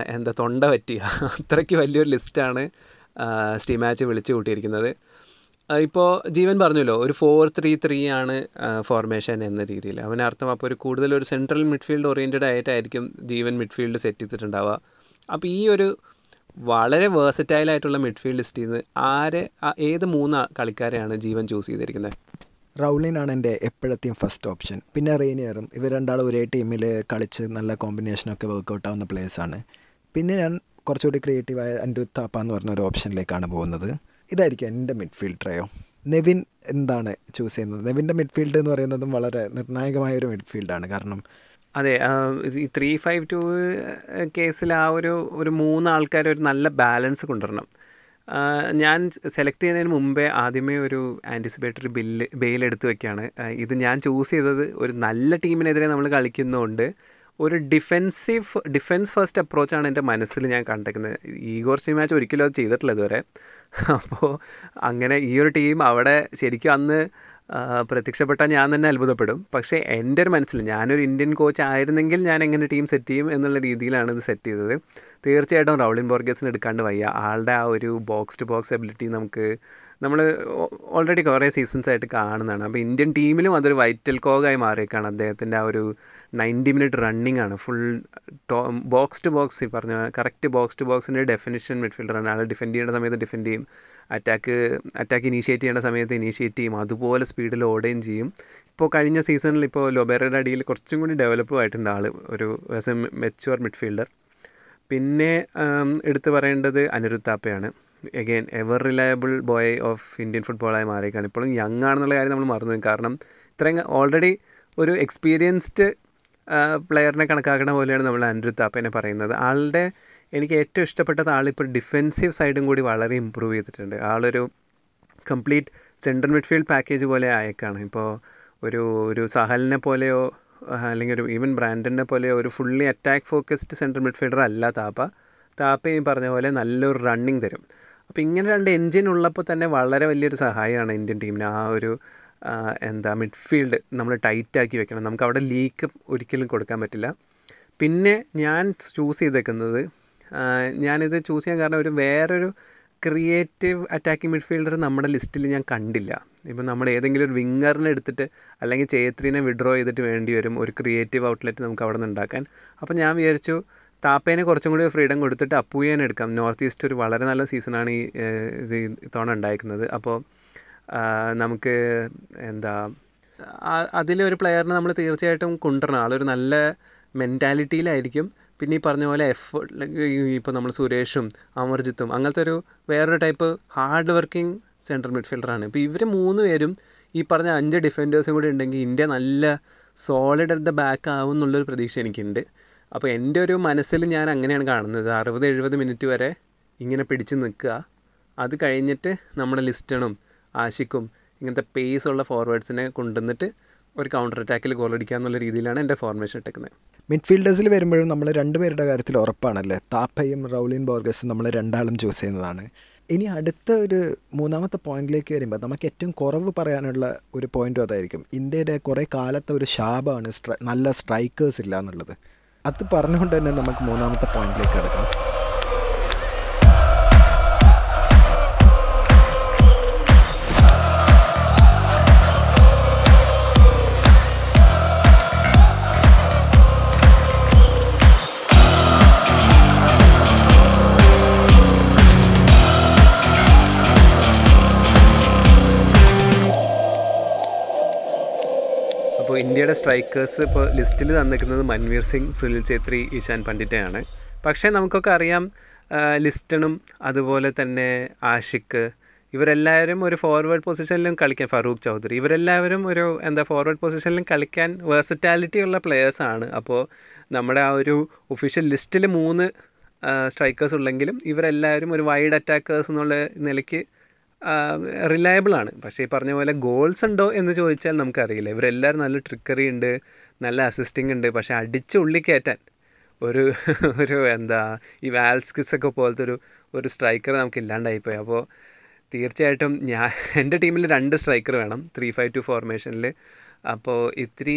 എന്താ തൊണ്ട പറ്റിയ അത്രയ്ക്ക് വലിയൊരു ലിസ്റ്റാണ് സ്റ്റീ മാച്ച് വിളിച്ചു കൂട്ടിയിരിക്കുന്നത്. ഇപ്പോൾ ജീവൻ പറഞ്ഞല്ലോ ഒരു ഫോർ ത്രീ ത്രീ ആണ് ഫോർമേഷൻ എന്ന രീതിയിൽ. അവനർത്ഥം അപ്പോൾ ഒരു കൂടുതൽ ഒരു സെൻട്രൽ മിഡ്ഫീൽഡ് ഓറിയന്റഡ് ആയിട്ടായിരിക്കും ജീവൻ മിഡ്ഫീൽഡ് സെറ്റ് ചെയ്തിട്ടുണ്ടാവുക. അപ്പോൾ ഈ ഒരു വളരെ വേഴ്സറ്റൈൽ ആയിട്ടുള്ള മിഡ്ഫീൽഡ് ലിസ്റ്റിൽ നിന്ന് ആരെ ഏത് മൂന്ന് കളിക്കാരെയാണ് ജീവൻ ചൂസ് ചെയ്തിരിക്കുന്നത്? റൗളിനാണ് എന്റെ എപ്പോഴത്തെയും ഫസ്റ്റ് ഓപ്ഷൻ പിന്നെ റെയിനിയറും ഇവർ രണ്ടാളും ഒരേ ടീമിൽ കളിച്ച് നല്ല കോമ്പിനേഷനൊക്കെ വർക്കൗട്ട് ആവുന്ന പ്ലേയേഴ്സാണ് പിന്നെ ഞാൻ കുറച്ചുകൂടി ക്രിയേറ്റീവായ എന്റെ താപ്പ എന്ന് പറഞ്ഞ ഒരു ഓപ്ഷനിലേക്കാണ് പോകുന്നത്. ഇതായിരിക്കും എന്റെ മിഡ്ഫീൽഡ് ട്രയോ നെവിൻ എന്താണ് ചൂസ് ചെയ്യുന്നത്? നെവിന്റെ മിഡ്ഫീൽഡ് എന്ന് പറയുന്നതും വളരെ നിർണായകമായ ഒരു മിഡ്ഫീൽഡാണ് കാരണം അതെ ഈ ത്രീ ഫൈവ് ടു കേസിൽ ആ ഒരു ഒരു മൂന്ന് ആൾക്കാർ ഒരു നല്ല ബാലൻസ് കൊണ്ടുവരണം. ഞാൻ സെലക്ട് ചെയ്യുന്നതിന് മുമ്പേ ആദ്യമേ ഒരു ആന്റിസിപ്പേറ്ററി ബില്ല് ബെയിൽ എടുത്ത് ഇത് ഞാൻ ചൂസ് ചെയ്തത് ഒരു നല്ല ടീമിനെതിരെ നമ്മൾ കളിക്കുന്നതുകൊണ്ട് ഒരു ഡിഫെൻസീവ് ഡിഫെൻസ് ഫസ്റ്റ് അപ്രോച്ചാണ് എന്റെ മനസ്സിൽ ഞാൻ കണ്ടേക്കുന്നത്. ഈഗോർ സി മാച്ച് ഒരിക്കലും അത് ചെയ്തിട്ടില്ല ഇതുവരെ. അപ്പോൾ അങ്ങനെ ഈ ഒരു ടീം അവിടെ ശരിക്കും അന്ന് പ്രത്യക്ഷപ്പെട്ടാൽ ഞാൻ തന്നെ അത്ഭുതപ്പെടും. പക്ഷേ എന്റെ ഒരു മനസ്സിൽ ഞാനൊരു ഇന്ത്യൻ കോച്ച് ആയിരുന്നെങ്കിൽ ഞാൻ എങ്ങനെ ടീം സെറ്റ് ചെയ്യും എന്നുള്ള രീതിയിലാണ് ഇത് സെറ്റ് ചെയ്തത്. തീർച്ചയായിട്ടും റൗളിൻ ബോർഗസിന് എടുക്കാണ്ട് വയ്യ. ആളുടെ ആ ഒരു ബോക്സ് ടു ബോക്സ് എബിലിറ്റി നമുക്ക് നമ്മൾ ഓൾറെഡി കുറേ സീസൺസ് ആയിട്ട് കാണുന്നതാണ്. അപ്പോൾ ഇന്ത്യൻ ടീമിലും അതൊരു വൈറ്റൽ കോഗായി മാറിയേക്കാണ്. അദ്ദേഹത്തിന്റെ ആ ഒരു നയന്റി മിനിറ്റ് റണ്ണിങ് ആണ്. Full to box to box പറഞ്ഞ കറക്റ്റ് ബോക്സ് ടു ബോക്സിന്റെ ഡെഫിനിഷൻ മിഡ്ഫീൽഡറാണ് ആൾ ഡിഫെൻഡ് ചെയ്യേണ്ട സമയത്ത് ഡിഫെൻഡ് ചെയ്യും. അറ്റാക്ക് അറ്റാക്ക് ഇനീഷ്യേറ്റ് ചെയ്യേണ്ട സമയത്ത് ഇനീഷ്യേറ്റ് ചെയ്യും. അതുപോലെ സ്പീഡിൽ ഓടുകയും ചെയ്യും. ഇപ്പോൾ കഴിഞ്ഞ സീസണിൽ ഇപ്പോൾ ലൊബേറയുടെ അടിയിൽ കുറച്ചും കൂടി ഡെവലപ്പ് ആയിട്ടുണ്ട് ആൾ ഒരു ആസ് എ മെച്ചുവർ മിഡ്ഫീൽഡർ പിന്നെ എടുത്തു പറയേണ്ടത് അനിരുദ്ധാപ്പയാണ് again ever reliable boy of Indian ഫുട്ബോളായി മാറിയേക്കാണ് ഇപ്പോഴും യങ് ആണെന്നുള്ള കാര്യം നമ്മൾ മറന്നു കാരണം ഇത്രയും ഓൾറെഡി ഒരു എക്സ്പീരിയൻസ്ഡ് പ്ലെയറിനെ കണക്കാക്കുന്ന പോലെയാണ് നമ്മൾ അനിരുദ്ധ് താപ്പേനെ പറയുന്നത്. ആളുടെ എനിക്ക് ഏറ്റവും ഇഷ്ടപ്പെട്ടത് ആളിപ്പോൾ ഡിഫെൻസീവ് സൈഡും കൂടി വളരെ ഇമ്പ്രൂവ് ചെയ്തിട്ടുണ്ട്. ആളൊരു കംപ്ലീറ്റ് സെൻട്രൽ മിഡ്ഫീൽഡ് പാക്കേജ് പോലെ ആയേക്കാണ്. ഇപ്പോൾ ഒരു ഒരു സഹലിനെ പോലെയോ അല്ലെങ്കിൽ ഒരു ഈവൻ ബ്രാൻഡനെ പോലെയോ ഒരു fully attack focused central midfielder അല്ല താപ്പ താപ്പയും പറഞ്ഞ പോലെ നല്ലൊരു റണ്ണിങ് തരും. അപ്പോൾ ഇങ്ങനെ രണ്ട് എൻജിൻ ഉള്ളപ്പോൾ തന്നെ വളരെ വലിയൊരു സഹായമാണ് ഇന്ത്യൻ ടീമിന് ആ ഒരു എന്താ മിഡ്ഫീൽഡ് നമ്മൾ ടൈറ്റാക്കി വെക്കണം. നമുക്ക് അവിടെ ലീക്ക് ഒരിക്കലും കൊടുക്കാൻ പറ്റില്ല. പിന്നെ ഞാൻ ചൂസ് ചെയ്തേക്കുന്നത് ഞാനിത് ചൂസ് ചെയ്യാൻ കാരണം ഒരു വേറൊരു ക്രിയേറ്റീവ് അറ്റാക്കിംഗ് മിഡ്ഫീൽഡർ നമ്മുടെ ലിസ്റ്റിൽ ഞാൻ കണ്ടില്ല. ഇപ്പം നമ്മൾ ഏതെങ്കിലും ഒരു വിങ്ങറിനെ എടുത്തിട്ട് അല്ലെങ്കിൽ ചേത്രീനെ വിഡ്രോ ചെയ്തിട്ട് വേണ്ടി വരും ഒരു ക്രിയേറ്റീവ് ഔട്ട്ലെറ്റ് നമുക്ക് അവിടെ നിന്ന് ഉണ്ടാക്കാൻ. അപ്പോൾ ഞാൻ വിചാരിച്ചു താപ്പേനെ കുറച്ചും കൂടി ഫ്രീഡം കൊടുത്തിട്ട് അപ്പൂയേനെ എടുക്കാം. നോർത്ത് ഈസ്റ്റ് ഒരു വളരെ നല്ല സീസണാണ് ഈ ഇത് ഇത്തവണ ഉണ്ടായിരിക്കുന്നത്. അപ്പോൾ നമുക്ക് എന്താ അതിലൊരു പ്ലെയറിനെ നമ്മൾ തീർച്ചയായിട്ടും കൊണ്ടുവരണം. ആളൊരു നല്ല മെന്റാലിറ്റിയിലായിരിക്കും പിന്നെ ഈ പറഞ്ഞ പോലെ എഫ് ഇപ്പോൾ നമ്മൾ സുരേഷും അമർജിത്തും അങ്ങനത്തെ ഒരു വേറൊരു ടൈപ്പ് ഹാർഡ് വർക്കിംഗ് സെൻട്രൽ മിഡ്ഫീൽഡറാണ് ഇപ്പോൾ ഇവർ മൂന്ന് പേരും ഈ പറഞ്ഞ അഞ്ച് ഡിഫൻഡേഴ്സും കൂടി ഉണ്ടെങ്കിൽ ഇന്ത്യ നല്ല സോളിഡ് അറ്റ് ദ ബാക്ക് ആവും എന്നുള്ളൊരു പ്രതീക്ഷ എനിക്കുണ്ട്. അപ്പോൾ എന്റെ ഒരു മനസ്സിൽ ഞാൻ അങ്ങനെയാണ് കാണുന്നത്. അറുപത് എഴുപത് മിനിറ്റ് വരെ ഇങ്ങനെ പിടിച്ച് നിൽക്കുക. അത് കഴിഞ്ഞിട്ട് നമ്മുടെ ലിസ്റ്റണും ആശിക്കും ഇങ്ങനത്തെ പേസ് ഉള്ള ഫോർവേഡ്സിനെ കൊണ്ടുവന്നിട്ട് ഒരു കൗണ്ടർ അറ്റാക്കിൽ ഗോൾ അടിക്കുക എന്നുള്ള രീതിയിലാണ് എന്റെ ഫോർമേഷൻ ഇട്ടേക്കുന്നത്. മിഡ്ഫീൽഡേഴ്സിൽ വരുമ്പോഴും നമ്മൾ രണ്ടുപേരുടെ കാര്യത്തിൽ ഉറപ്പാണല്ലേ? താപ്പയും റൗലിൻ ബോർഗസും നമ്മൾ രണ്ടാളും ചൂസ് ചെയ്യുന്നതാണ്. ഇനി അടുത്ത ഒരു മൂന്നാമത്തെ പോയിന്റിലേക്ക് വരുമ്പോൾ നമുക്ക് ഏറ്റവും കുറവ് പറയാനുള്ള ഒരു പോയിന്റും അതായിരിക്കും. ഇന്ത്യയുടെ കുറേ കാലത്തെ ഒരു ശാപമാണ് നല്ല സ്ട്രൈക്കേഴ്സ് ഇല്ല എന്നുള്ളത് അത് പറഞ്ഞുകൊണ്ട് തന്നെ നമുക്ക് മൂന്നാമത്തെ പോയിന്റിലേക്ക് കിടക്കാം. ഇന്ത്യയുടെ സ്ട്രൈക്കേഴ്സ് ഇപ്പോൾ ലിസ്റ്റിൽ തന്നിരിക്കുന്നത് മൻവീർ സിംഗ് സുനിൽ ഛേത്രി ഇഷാൻ പണ്ഡിറ്റയാണ്. പക്ഷേ നമുക്കൊക്കെ അറിയാം ലിസ്റ്റണും അതുപോലെ തന്നെ ആഷിഖ് ഇവരെല്ലാവരും ഒരു ഫോർവേഡ് പൊസിഷനിലും കളിക്കാൻ ഫറൂഖ് ചൗധരി ഇവരെല്ലാവരും ഒരു എന്താ ഫോർവേഡ് പൊസിഷനിലും കളിക്കാൻ വേഴ്സറ്റാലിറ്റി ഉള്ള പ്ലെയേഴ്സാണ് അപ്പോൾ നമ്മുടെ ആ ഒരു ഒഫീഷ്യൽ ലിസ്റ്റിൽ മൂന്ന് സ്ട്രൈക്കേഴ്സ് ഉള്ളെങ്കിലും ഇവരെല്ലാവരും ഒരു വൈഡ് അറ്റാക്കേഴ്സ് എന്നുള്ള നിലയ്ക്ക് റിലയബിൾ ആണ്. പക്ഷേ ഈ പറഞ്ഞ പോലെ ഗോൾസ് ഉണ്ടോ എന്ന് ചോദിച്ചാൽ നമുക്കറിയില്ല. ഇവരെല്ലാവരും നല്ല ട്രിക്കറി ഉണ്ട് നല്ല അസിസ്റ്റിംഗ് ഉണ്ട്. പക്ഷേ അടിച്ച് ഉള്ളി കയറ്റാൻ ഒരു ഒരു എന്താ ഈ വാൽസ്കിസ് ഒക്കെ പോലത്തെ ഒരു ഒരു സ്ട്രൈക്കർ നമുക്ക് ഇല്ലാണ്ടായിപ്പോയി അപ്പോൾ തീർച്ചയായിട്ടും ഞാൻ എന്റെ ടീമിൽ രണ്ട് സ്ട്രൈക്കർ വേണം ത്രീ ഫൈവ് ടു ഫോർമേഷനിൽ അപ്പോൾ ഇത്തിരി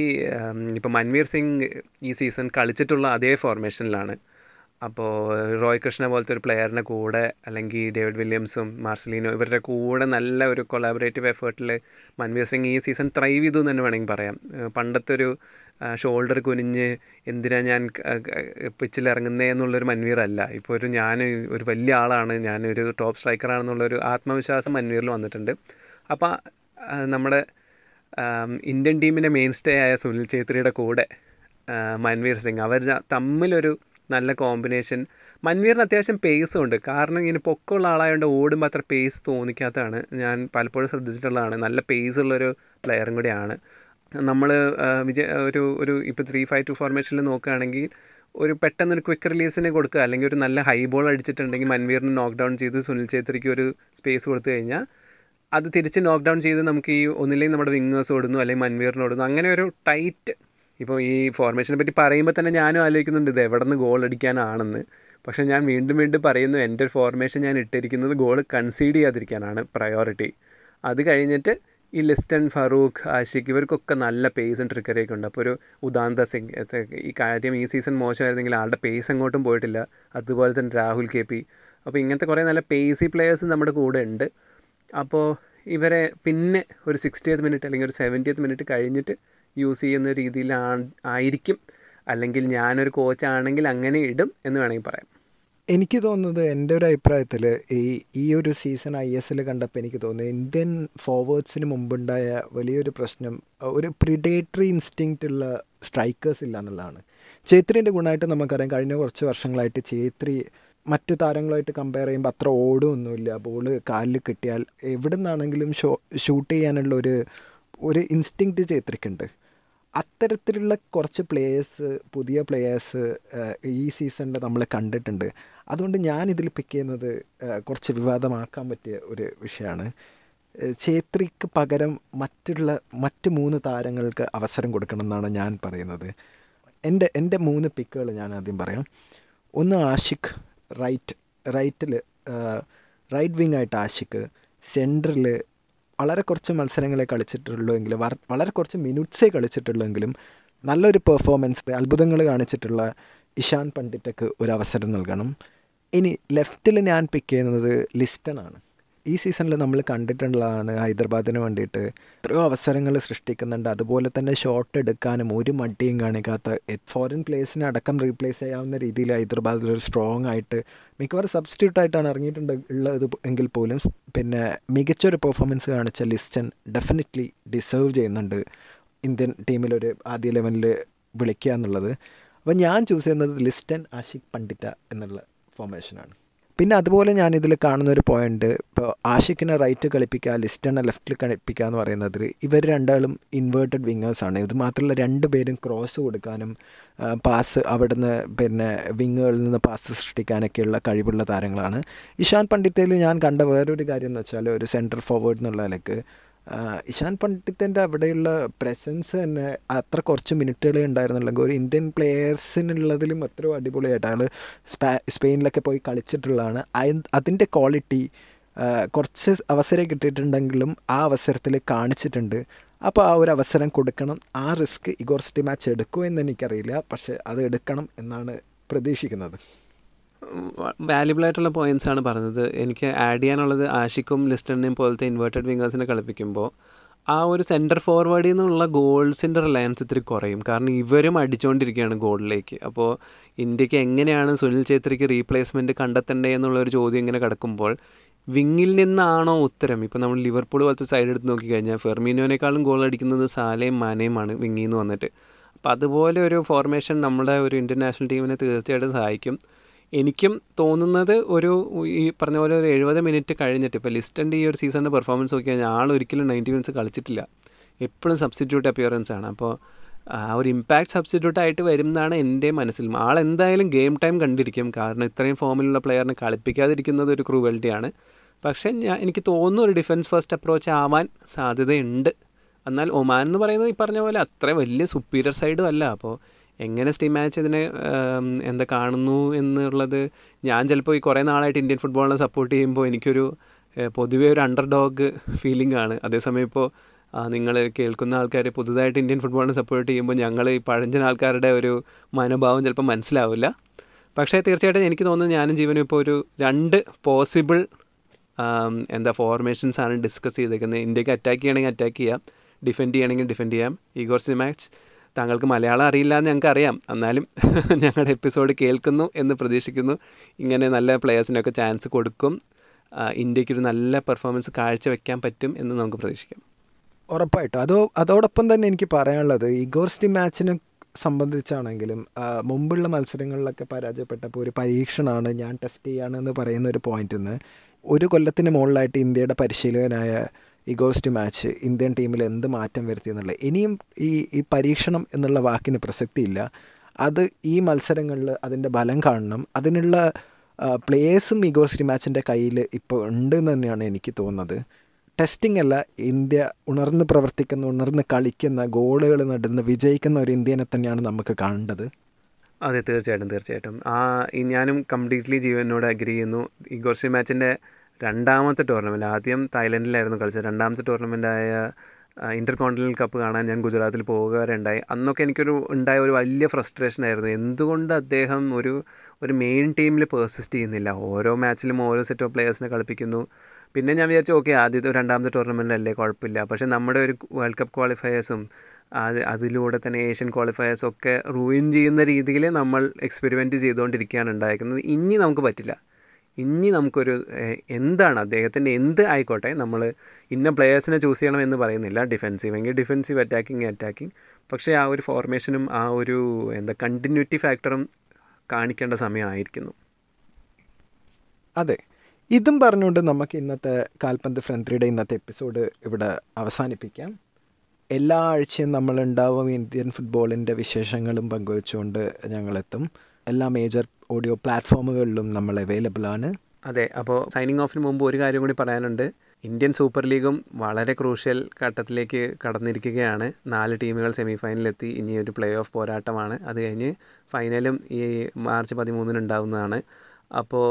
ഇപ്പോൾ മൻവീർ സിംഗ് ഈ സീസൺ കളിച്ചിട്ടുള്ള അതേ ഫോർമേഷനിലാണ് അപ്പോൾ റോയ് കൃഷ്ണ പോലത്തെ ഒരു പ്ലെയറിന്റെ കൂടെ അല്ലെങ്കിൽ ഡേവിഡ് വില്യംസും മാർസലീനോ ഇവരുടെ കൂടെ നല്ല ഒരു കൊളാബറേറ്റീവ് എഫേർട്ടിൽ മൻവീർ സിംഗ് ഈ സീസൺ ത്രൈവ് ചെയ്തു എന്ന് തന്നെ വേണമെങ്കിൽ പറയാം. പണ്ടത്തെ ഒരു ഷോൾഡർ കുനിഞ്ഞ് എന്തിനാ ഞാൻ പിച്ചിൽ ഇറങ്ങുന്നേ എന്നുള്ളൊരു മൻവീർ അല്ല. ഇപ്പോൾ ഒരു ഞാൻ ഒരു വലിയ ആളാണ് ഞാനൊരു ടോപ്പ് സ്ട്രൈക്കറാണെന്നുള്ളൊരു ആത്മവിശ്വാസം മൻവീറിൽ വന്നിട്ടുണ്ട്. അപ്പോൾ നമ്മുടെ ഇന്ത്യൻ ടീമിന്റെ മെയിൻ സ്റ്റേ ആയ സുനിൽ ഛേത്രിയുടെ കൂടെ മൻവീർ സിംഗ്. അവർ തമ്മിലൊരു നല്ല കോമ്പിനേഷൻ മൻവീറിന് അത്യാവശ്യം പേസും ഉണ്ട്. കാരണം ഇങ്ങനെ പൊക്കമുള്ള ആളായതുകൊണ്ട് ഓടുമ്പോൾ അത്ര പേസ് തോന്നിക്കാത്തതാണ്. ഞാൻ പലപ്പോഴും ശ്രദ്ധിച്ചിട്ടുള്ളതാണ്. നല്ല പേസ് ഉള്ളൊരു പ്ലെയറും കൂടിയാണ്. നമ്മൾ വിജയ ഒരു ഒരു ഇപ്പോൾ ത്രീ ഫൈവ് ടു ഫോർമേഷനിൽ നോക്കുകയാണെങ്കിൽ ഒരു പെട്ടെന്ന് ഒരു ക്വിക്ക് റിലീസിന് കൊടുക്കുക അല്ലെങ്കിൽ ഒരു നല്ല ഹൈ ബോൾ അടിച്ചിട്ടുണ്ടെങ്കിൽ മൻവീറിന് നോക്ക് ഡൗൺ ചെയ്ത് സുനിൽ ഛേത്രിക്ക് ഒരു സ്പേസ് കൊടുത്തു കഴിഞ്ഞാൽ അത് തിരിച്ച് നോക്ക് ഡൗൺ ചെയ്ത് നമുക്ക് ഈ ഒന്നില്ലെങ്കിൽ നമ്മുടെ വിങ്ങേഴ്സ് ഓടുന്നു അല്ലെങ്കിൽ മൻവീറിന് ഓടുന്നു അങ്ങനെ ഒരു ടൈറ്റ് ഇപ്പോൾ ഈ ഫോർമേഷനെ പറ്റി പറയുമ്പോൾ തന്നെ ഞാനും ആലോചിക്കുന്നുണ്ട് ഇത് എവിടെ നിന്ന് ഗോൾ അടിക്കാനാണെന്ന്. പക്ഷേ ഞാൻ വീണ്ടും വീണ്ടും പറയുന്നു എന്റെ ഫോർമേഷൻ ഞാൻ ഇട്ടിരിക്കുന്നത് ഗോൾ കൺസീഡ് ചെയ്യാതിരിക്കാനാണ് പ്രയോറിറ്റി അത് കഴിഞ്ഞിട്ട് ഈ ലിസ്റ്റൻ ഫറൂഖ് ആഷിഖ് ഇവർക്കൊക്കെ നല്ല പേസും ട്രിക്കറിയൊക്കെ ഉണ്ട്. അപ്പോൾ ഒരു ഉദാന്ത സിംഗ് ഈ കാര്യം ഈ സീസൺ മോശമായിരുന്നെങ്കിൽ ആളുടെ പേസ് അങ്ങോട്ടും പോയിട്ടില്ല. അതുപോലെ തന്നെ രാഹുൽ കെ പി. അപ്പോൾ ഇങ്ങനത്തെ കുറേ നല്ല പേസി പ്ലെയേഴ്സ് നമ്മുടെ കൂടെ ഉണ്ട്. അപ്പോൾ ഇവരെ പിന്നെ ഒരു സിക്സ്റ്റിയത്ത് മിനിറ്റ് അല്ലെങ്കിൽ ഒരു സെവന്റിയത്ത് മിനിറ്റ് കഴിഞ്ഞിട്ട് യൂസ് ചെയ്യുന്ന രീതിയിലാണ് ആയിരിക്കും. അല്ലെങ്കിൽ ഞാനൊരു കോച്ചാണെങ്കിൽ അങ്ങനെ ഇടും എന്ന് വേണമെങ്കിൽ പറയാം. എനിക്ക് തോന്നുന്നത് എന്റെ ഒരു അഭിപ്രായത്തിൽ ഈ ഈ ഒരു സീസൺ ഐ എസ് എൽ കണ്ടപ്പോൾ എനിക്ക് തോന്നുന്നു ഇന്ത്യൻ ഫോർവേഡ്സിന് മുമ്പുണ്ടായ വലിയൊരു പ്രശ്നം ഒരു പ്രിഡേറ്ററി ഇൻസ്റ്റിങ്ക്റ്റ് ഉള്ള സ്ട്രൈക്കേഴ്സ് ഇല്ല എന്നുള്ളതാണ്. ചേത്രിന്റെ ഗുണമായിട്ട് നമുക്കറിയാം കഴിഞ്ഞ കുറച്ച് വർഷങ്ങളായിട്ട് ചേത്രി മറ്റ് താരങ്ങളായിട്ട് കമ്പയർ ചെയ്യുമ്പോൾ അത്ര ഓടുമൊന്നുമില്ല ബോൾ കാലിൽ കിട്ടിയാൽ എവിടെ നിന്നാണെങ്കിലും ഷൂട്ട് ചെയ്യാനുള്ള ഒരു ഒരു ഇൻസ്റ്റിങ്ക്റ്റ് ചേത്രിക്കുണ്ട് അത്തരത്തിലുള്ള കുറച്ച് പ്ലേയേഴ്സ് പുതിയ പ്ലേയേഴ്സ് ഈ സീസണിൽ നമ്മൾ കണ്ടിട്ടുണ്ട്. അതുകൊണ്ട് ഞാൻ ഞാനിതിൽ പിക്ക് ചെയ്യുന്നത് കുറച്ച് വിവാദമാക്കാൻ പറ്റിയ ഒരു വിഷയമാണ്. ഛേത്രിക്ക് പകരം മറ്റുള്ള മറ്റ് മൂന്ന് താരങ്ങൾക്ക് അവസരം കൊടുക്കണം എന്നാണ് ഞാൻ പറയുന്നത്. എന്റെ എന്റെ മൂന്ന് പിക്കുകൾ ഞാൻ ആദ്യം പറയാം. ഒന്ന് ആഷിഖ് റൈറ്റ് റൈറ്റിൽ റൈറ്റ് വിങ് ആയിട്ട് ആഷിഖ് സെന്ററിൽ വളരെ കുറച്ച് മത്സരങ്ങളെ കളിച്ചിട്ടുള്ളൂ എങ്കിലും വളരെ കുറച്ച് മിനിറ്റ്സേ കളിച്ചിട്ടുള്ളൂ എങ്കിലും നല്ലൊരു പെർഫോമൻസ് അത്ഭുതങ്ങൾ കാണിച്ചിട്ടുള്ള ഇഷാൻ പണ്ഡിറ്റക്ക് ഒരു അവസരം നൽകണം. ഇനി ലെഫ്റ്റിൽ ഞാൻ പിക്ക് ചെയ്യുന്നത് ലിസ്റ്റണാണ്. ഈ സീസണിൽ നമ്മൾ കണ്ടിട്ടുള്ളതാണ് ഹൈദരാബാദിന് വേണ്ടിയിട്ട് എത്രയോ അവസരങ്ങൾ സൃഷ്ടിക്കുന്നുണ്ട്. അതുപോലെ തന്നെ ഷോട്ട് എടുക്കാനും ഒരു മടിയും കാണിക്കാത്ത ഫോറിൻ പ്ലേസിനെ അടക്കം റീപ്ലേസ് ചെയ്യാവുന്ന രീതിയിൽ ഹൈദരാബാദിൽ ഒരു സ്ട്രോങ് ആയിട്ട് മിക്കവാറും സബ്സ്റ്റിറ്റ്യൂട്ട് ആയിട്ടാണ് ഇറങ്ങിയിട്ടുണ്ട് ഉള്ളത് എങ്കിൽ പോലും. പിന്നെ മികച്ചൊരു പെർഫോമൻസ് കാണിച്ച ലിസ്റ്റൻ ഡെഫിനറ്റ്ലി ഡിസേർവ് ചെയ്യുന്നുണ്ട് ഇന്ത്യൻ ടീമിലൊരു ആദ്യ ലെവലിൽ വിളിക്കുക എന്നുള്ളത്. അപ്പോൾ ഞാൻ ചൂസ് ചെയ്യുന്നത് ലിസ്റ്റൻ ആഷിഖ് പണ്ഡിറ്റ എന്നുള്ള ഫോർമേഷനാണ് പിന്നെ അതുപോലെ ഞാൻ ഇതിൽ കാണുന്ന ഒരു പോയിന്റ് ഇപ്പോൾ ആഷിഖിനെ റൈറ്റ് കളിപ്പിക്കുക ലിസ്റ്റനെ ലെഫ്റ്റിൽ കളിപ്പിക്കുക എന്ന് പറയുന്നത് ഇവർ രണ്ടാളും ഇൻവേർട്ടഡ് വിങ്ങേഴ്സാണ് ഇത് മാത്രമല്ല രണ്ട് പേരും ക്രോസ് കൊടുക്കാനും പാസ് അവിടുന്ന് പിന്നെ വിങ്ങുകളിൽ നിന്ന് പാസ് സൃഷ്ടിക്കാനൊക്കെയുള്ള കഴിവുള്ള താരങ്ങളാണ്. ഇഷാൻ പണ്ഡിറ്റയിൽ ഞാൻ കണ്ട വേറൊരു കാര്യം എന്ന് വെച്ചാൽ ഒരു സെൻട്രൽ ഫോർവേഡ് എന്നുള്ള നിലയ്ക്ക് ഇഷാൻ പണ്ഡിത്തിന്റെ അവിടെയുള്ള പ്രസൻസ് തന്നെ അത്ര കുറച്ച് മിനിറ്റുകളേ ഉണ്ടായിരുന്നുള്ളെങ്കിൽ ഒരു ഇന്ത്യൻ പ്ലെയേഴ്സിനുള്ളതിലും അത്രയും അടിപൊളിയായിട്ട് അയാൾ സ്പാ സ്പെയിനിലൊക്കെ പോയി കളിച്ചിട്ടുള്ളതാണ്. അതിന്റെ ക്വാളിറ്റി കുറച്ച് അവസരം കിട്ടിയിട്ടുണ്ടെങ്കിലും ആ അവസരത്തിൽ കാണിച്ചിട്ടുണ്ട്. അപ്പോൾ ആ ഒരു അവസരം കൊടുക്കണം. ആ റിസ്ക് ഇഗോർസ്റ്റി മാച്ച് എടുക്കുമോ എന്ന് എനിക്കറിയില്ല. പക്ഷേ അത് എടുക്കണം എന്നാണ് പ്രതീക്ഷിക്കുന്നത്. വാല്യുബിൾ ആയിട്ടുള്ള പോയിന്റ്സ് ആണ് പറഞ്ഞത്. എനിക്ക് ആഡ് ചെയ്യാനുള്ളത് ആഷിക്കും ലിസ്റ്റണിനെയും പോലത്തെ ഇൻവേർട്ടഡ് വിങ്ങേഴ്സിനെ കളിപ്പിക്കുമ്പോൾ ആ ഒരു സെന്റർ ഫോർവേഡിൽ നിന്നുള്ള ഗോൾസിന്റെ റിലയൻസ് ഇത്തിരി കുറയും. കാരണം ഇവരും അടിച്ചുകൊണ്ടിരിക്കുകയാണ് ഗോളിലേക്ക് അപ്പോൾ ഇന്ത്യയ്ക്ക് എങ്ങനെയാണ് സുനിൽ ഛേത്രിക്ക് റീപ്ലേസ്മെന്റ് കണ്ടെത്തേണ്ടത് എന്നുള്ളൊരു ചോദ്യം ഇങ്ങനെ കിടക്കുമ്പോൾ വിങ്ങിൽ നിന്നാണോ ഉത്തരം? ഇപ്പോൾ നമ്മൾ ലിവർപൂൾ പോലത്തെ സൈഡ് എടുത്ത് നോക്കിക്കഴിഞ്ഞാൽ ഫെർമീനോനേക്കാളും ഗോൾ അടിക്കുന്നത് സാലയും മാനയുമാണ് വിങ്ങിൽ നിന്ന് വന്നിട്ട്. അപ്പോൾ അതുപോലെ ഒരു ഫോർമേഷൻ നമ്മുടെ ഒരു ഇന്റർനാഷണൽ ടീമിനെ തീർച്ചയായിട്ടും സഹായിക്കും. എനിക്കും തോന്നുന്നത് ഒരു ഈ പറഞ്ഞ പോലെ ഒരു എഴുപത് മിനിറ്റ് കഴിഞ്ഞിട്ട് ഇപ്പോൾ ലിസ്റ്റന്റെ ഈ ഒരു സീസണിന്റെ പെർഫോമൻസ് നോക്കി കഴിഞ്ഞാൽ ആൾ ഒരിക്കലും നയന്റി മിനിറ്റ്സ് കളിച്ചിട്ടില്ല. എപ്പോഴും സബ്സ്റ്റിറ്റ്യൂട്ട് അപ്പിയറൻസ് ആണ്. അപ്പോൾ ആ ഒരു ഇമ്പാക്റ്റ് സബ്സ്റ്റിറ്റ്യൂട്ട് ആയിട്ട് വരും എന്നാണ് എന്റെ മനസ്സിൽ. ആൾ എന്തായാലും ഗെയിം ടൈം കണ്ടിരിക്കും. കാരണം ഇത്രയും ഫോമിലുള്ള പ്ലെയറിനെ കളിപ്പിക്കാതിരിക്കുന്നത് ഒരു ക്രൂവൽറ്റിയാണ് പക്ഷേ ഞാൻ എനിക്ക് തോന്നുന്നു ഒരു ഡിഫൻസ് ഫസ്റ്റ് അപ്രോച്ച് ആവാൻ സാധ്യതയുണ്ട്. എന്നാൽ ഒമാൻ എന്ന് പറയുന്നത് ഈ പറഞ്ഞ പോലെ അത്ര വലിയ സുപ്പീരിയർ സൈഡും അല്ല. അപ്പോൾ എങ്ങനെ സ്റ്റീം മാച്ച് ഇതിനെ എന്താ കാണുന്നു എന്നുള്ളത് ഞാൻ ചിലപ്പോൾ ഈ കുറേ നാളായിട്ട് ഇന്ത്യൻ ഫുട്ബോളിനെ സപ്പോർട്ട് ചെയ്യുമ്പോൾ എനിക്കൊരു പൊതുവേ ഒരു അണ്ടർ ഡോഗ് ഫീലിംഗ് ആണ് അതേസമയം ഇപ്പോൾ നിങ്ങൾ കേൾക്കുന്ന ആൾക്കാർ പുതുതായിട്ട് ഇന്ത്യൻ ഫുട്ബോളിനെ സപ്പോർട്ട് ചെയ്യുമ്പോൾ ഞങ്ങൾ ഈ പഴഞ്ചൻ ആൾക്കാരുടെ ഒരു മനോഭാവം ചിലപ്പോൾ മനസ്സിലാവില്ല. പക്ഷേ തീർച്ചയായിട്ടും എനിക്ക് തോന്നുന്നു ഞാനും ജീവനും ഇപ്പോൾ ഒരു രണ്ട് പോസിബിൾ എന്താ ഫോർമേഷൻസ് ആണ് ഡിസ്കസ് ചെയ്തേക്കുന്നത്. ഇന്ത്യയ്ക്ക് അറ്റാക്ക് ചെയ്യണമെങ്കിൽ അറ്റാക്ക് ചെയ്യാം ഡിഫെൻഡ് ചെയ്യണമെങ്കിൽ ഡിഫെൻഡ് ചെയ്യാം. ഈഗോർസ് മാച്ച് താങ്കൾക്ക് മലയാളം അറിയില്ല എന്ന് ഞങ്ങൾക്ക് അറിയാം എന്നാലും ഞങ്ങളുടെ എപ്പിസോഡ് കേൾക്കുന്നു എന്ന് പ്രതീക്ഷിക്കുന്നു. ഇങ്ങനെ നല്ല പ്ലെയേഴ്സിനൊക്കെ ചാൻസ് കൊടുക്കും. ഇന്ത്യക്കൊരു നല്ല പെർഫോമൻസ് കാഴ്ചവെക്കാൻ പറ്റും എന്ന് നമുക്ക് പ്രതീക്ഷിക്കാം. ഉറപ്പായിട്ടും. അതോ അതോടൊപ്പം തന്നെ എനിക്ക് പറയാനുള്ളത് ഇഗോർസ്റ്റി മാച്ചിനെ സംബന്ധിച്ചാണെങ്കിലും മുമ്പുള്ള മത്സരങ്ങളിലൊക്കെ പരാജയപ്പെട്ടപ്പോൾ ഒരു പരീക്ഷണമാണ് ഞാൻ ടെസ്റ്റ് ചെയ്യാണെന്ന് പറയുന്ന ഒരു പോയിന്റിൽ നിന്ന് ഒരു കൊല്ലത്തിന് മുകളിലായിട്ട് ഇന്ത്യയുടെ പരിശീലകനായ ഇഗോസ്റ്റ് മാച്ച് ഇന്ത്യൻ ടീമിൽ എന്ത് മാറ്റം വരുത്തി എന്നുള്ളത് ഇനിയും ഈ ഈ പരീക്ഷണം എന്നുള്ള വാക്കിന് പ്രസക്തിയില്ല. അത് ഈ മത്സരങ്ങളിൽ അതിന്റെ ബലം കാണണം. അതിനുള്ള പ്ലേയേഴ്സും ഇഗോസ്റ്റ് മാച്ചിന്റെ കയ്യിൽ ഇപ്പോൾ ഉണ്ട് എന്ന് തന്നെയാണ് എനിക്ക് തോന്നുന്നത്. ടെസ്റ്റിംഗ് അല്ല ഇന്ത്യ ഉണർന്ന് പ്രവർത്തിക്കുന്ന ഉണർന്ന് കളിക്കുന്ന ഗോളുകൾ നടന്ന് വിജയിക്കുന്ന ഒരു ഇന്ത്യനെ തന്നെയാണ് നമുക്ക് കാണേണ്ടത്. അതെ തീർച്ചയായിട്ടും തീർച്ചയായിട്ടും. ആ ഞാനും കംപ്ലീറ്റ്ലി ജീവനോട് അഗ്രി ചെയ്യുന്നു. ഈ ഗോർസി മാച്ചിന്റെ രണ്ടാമത്തെ ടൂർണമെന്റ് ആദ്യം തായ്ലൻഡിലായിരുന്നു കളിച്ചത്. രണ്ടാമത്തെ ടൂർണമെന്റായ ഇന്റർ കോണ്ടിനൽ കപ്പ് കാണാൻ ഞാൻ ഗുജറാത്തിൽ പോവുക വരെ ഉണ്ടായി. അന്നൊക്കെ എനിക്കൊരു ഉണ്ടായ ഒരു വലിയ ഫ്രസ്ട്രേഷൻ ആയിരുന്നു. എന്തുകൊണ്ട് അദ്ദേഹം ഒരു ഒരു മെയിൻ ടീമിൽ പേഴ്സിസ്റ്റ് ചെയ്യുന്നില്ല? ഓരോ മാച്ചിലും ഓരോ സെറ്റ് ഓഫ് പ്ലെയേഴ്സിനെ കളിപ്പിക്കുന്നു. പിന്നെ ഞാൻ വിചാരിച്ചു ഓക്കെ ആദ്യത്തെ രണ്ടാമത്തെ ടൂർണമെന്റ് അല്ലേ കുഴപ്പമില്ല. പക്ഷേ നമ്മുടെ ഒരു വേൾഡ് കപ്പ് ക്വാളിഫയേഴ്സും അത് അതിലൂടെ തന്നെ ഏഷ്യൻ ക്വാളിഫയേഴ്സൊക്കെ റൂയിൻ ചെയ്യുന്ന രീതിയിൽ നമ്മൾ എക്സ്പെരിമെന്റ് ചെയ്തുകൊണ്ടിരിക്കുകയാണ് ഉണ്ടായിരിക്കുന്നത് ഇനി നമുക്ക് പറ്റില്ല. ഇനി നമുക്കൊരു എന്താണ് അദ്ദേഹത്തിന്റെ എന്ത് ആയിക്കോട്ടെ നമ്മൾ ഇന്ന പ്ലെയേഴ്സിനെ ചൂസ് ചെയ്യണം എന്ന് പറയുന്നില്ല. ഡിഫെൻസീവ് എങ്കിൽ ഡിഫെൻസീവ് അറ്റാക്കിങ് അറ്റാക്കിങ് പക്ഷേ ആ ഒരു ഫോർമേഷനും ആ ഒരു എന്താ കണ്ടിന്യൂറ്റി ഫാക്ടറും കാണിക്കേണ്ട സമയമായിരിക്കുന്നു. അതെ. ഇതും പറഞ്ഞുകൊണ്ട് നമുക്ക് ഇന്നത്തെ കാൽപന്ത് ഫ്രണ്ട്രിയുടെ ഇന്നത്തെ എപ്പിസോഡ് ഇവിടെ അവസാനിപ്പിക്കാം. എല്ലാ ആഴ്ചയും നമ്മളുണ്ടാവും ഇന്ത്യൻ ഫുട്ബോളിന്റെ വിശേഷങ്ങളും പങ്കുവച്ചുകൊണ്ട് ഞങ്ങളെത്തും. എല്ലാ മേജർ ഓഡിയോ പ്ലാറ്റ്ഫോമുകളിലും നമ്മൾ അവൈലബിൾ ആണ്. അതെ അപ്പോൾ സൈനിങ് ഓഫിന് മുമ്പ് ഒരു കാര്യം കൂടി പറയാനുണ്ട്. ഇന്ത്യൻ സൂപ്പർ ലീഗും വളരെ ക്രൂഷ്യൽ ഘട്ടത്തിലേക്ക് കടന്നിരിക്കുകയാണ്. നാല് ടീമുകൾ സെമി ഫൈനലിലെത്തി ഇനി ഒരു പ്ലേ ഓഫ് പോരാട്ടമാണ്. അത് കഴിഞ്ഞ് ഫൈനലും ഈ മാർച്ച് പതിമൂന്നിന് ഉണ്ടാവുന്നതാണ്. അപ്പോൾ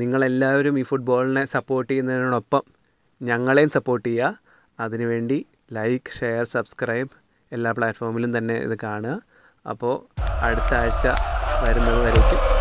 നിങ്ങളെല്ലാവരും ഈ ഫുട്ബോളിനെ സപ്പോർട്ട് ചെയ്യുന്നതിനോടൊപ്പം ഞങ്ങളെയും സപ്പോർട്ട് ചെയ്യുക. അതിനുവേണ്ടി ലൈക്ക് ഷെയർ സബ്സ്ക്രൈബ് എല്ലാ പ്ലാറ്റ്ഫോമിലും തന്നെ ഇത് കാണുക. അപ്പോൾ അടുത്ത ആഴ്ച വരുന്നത് വരേക്കും.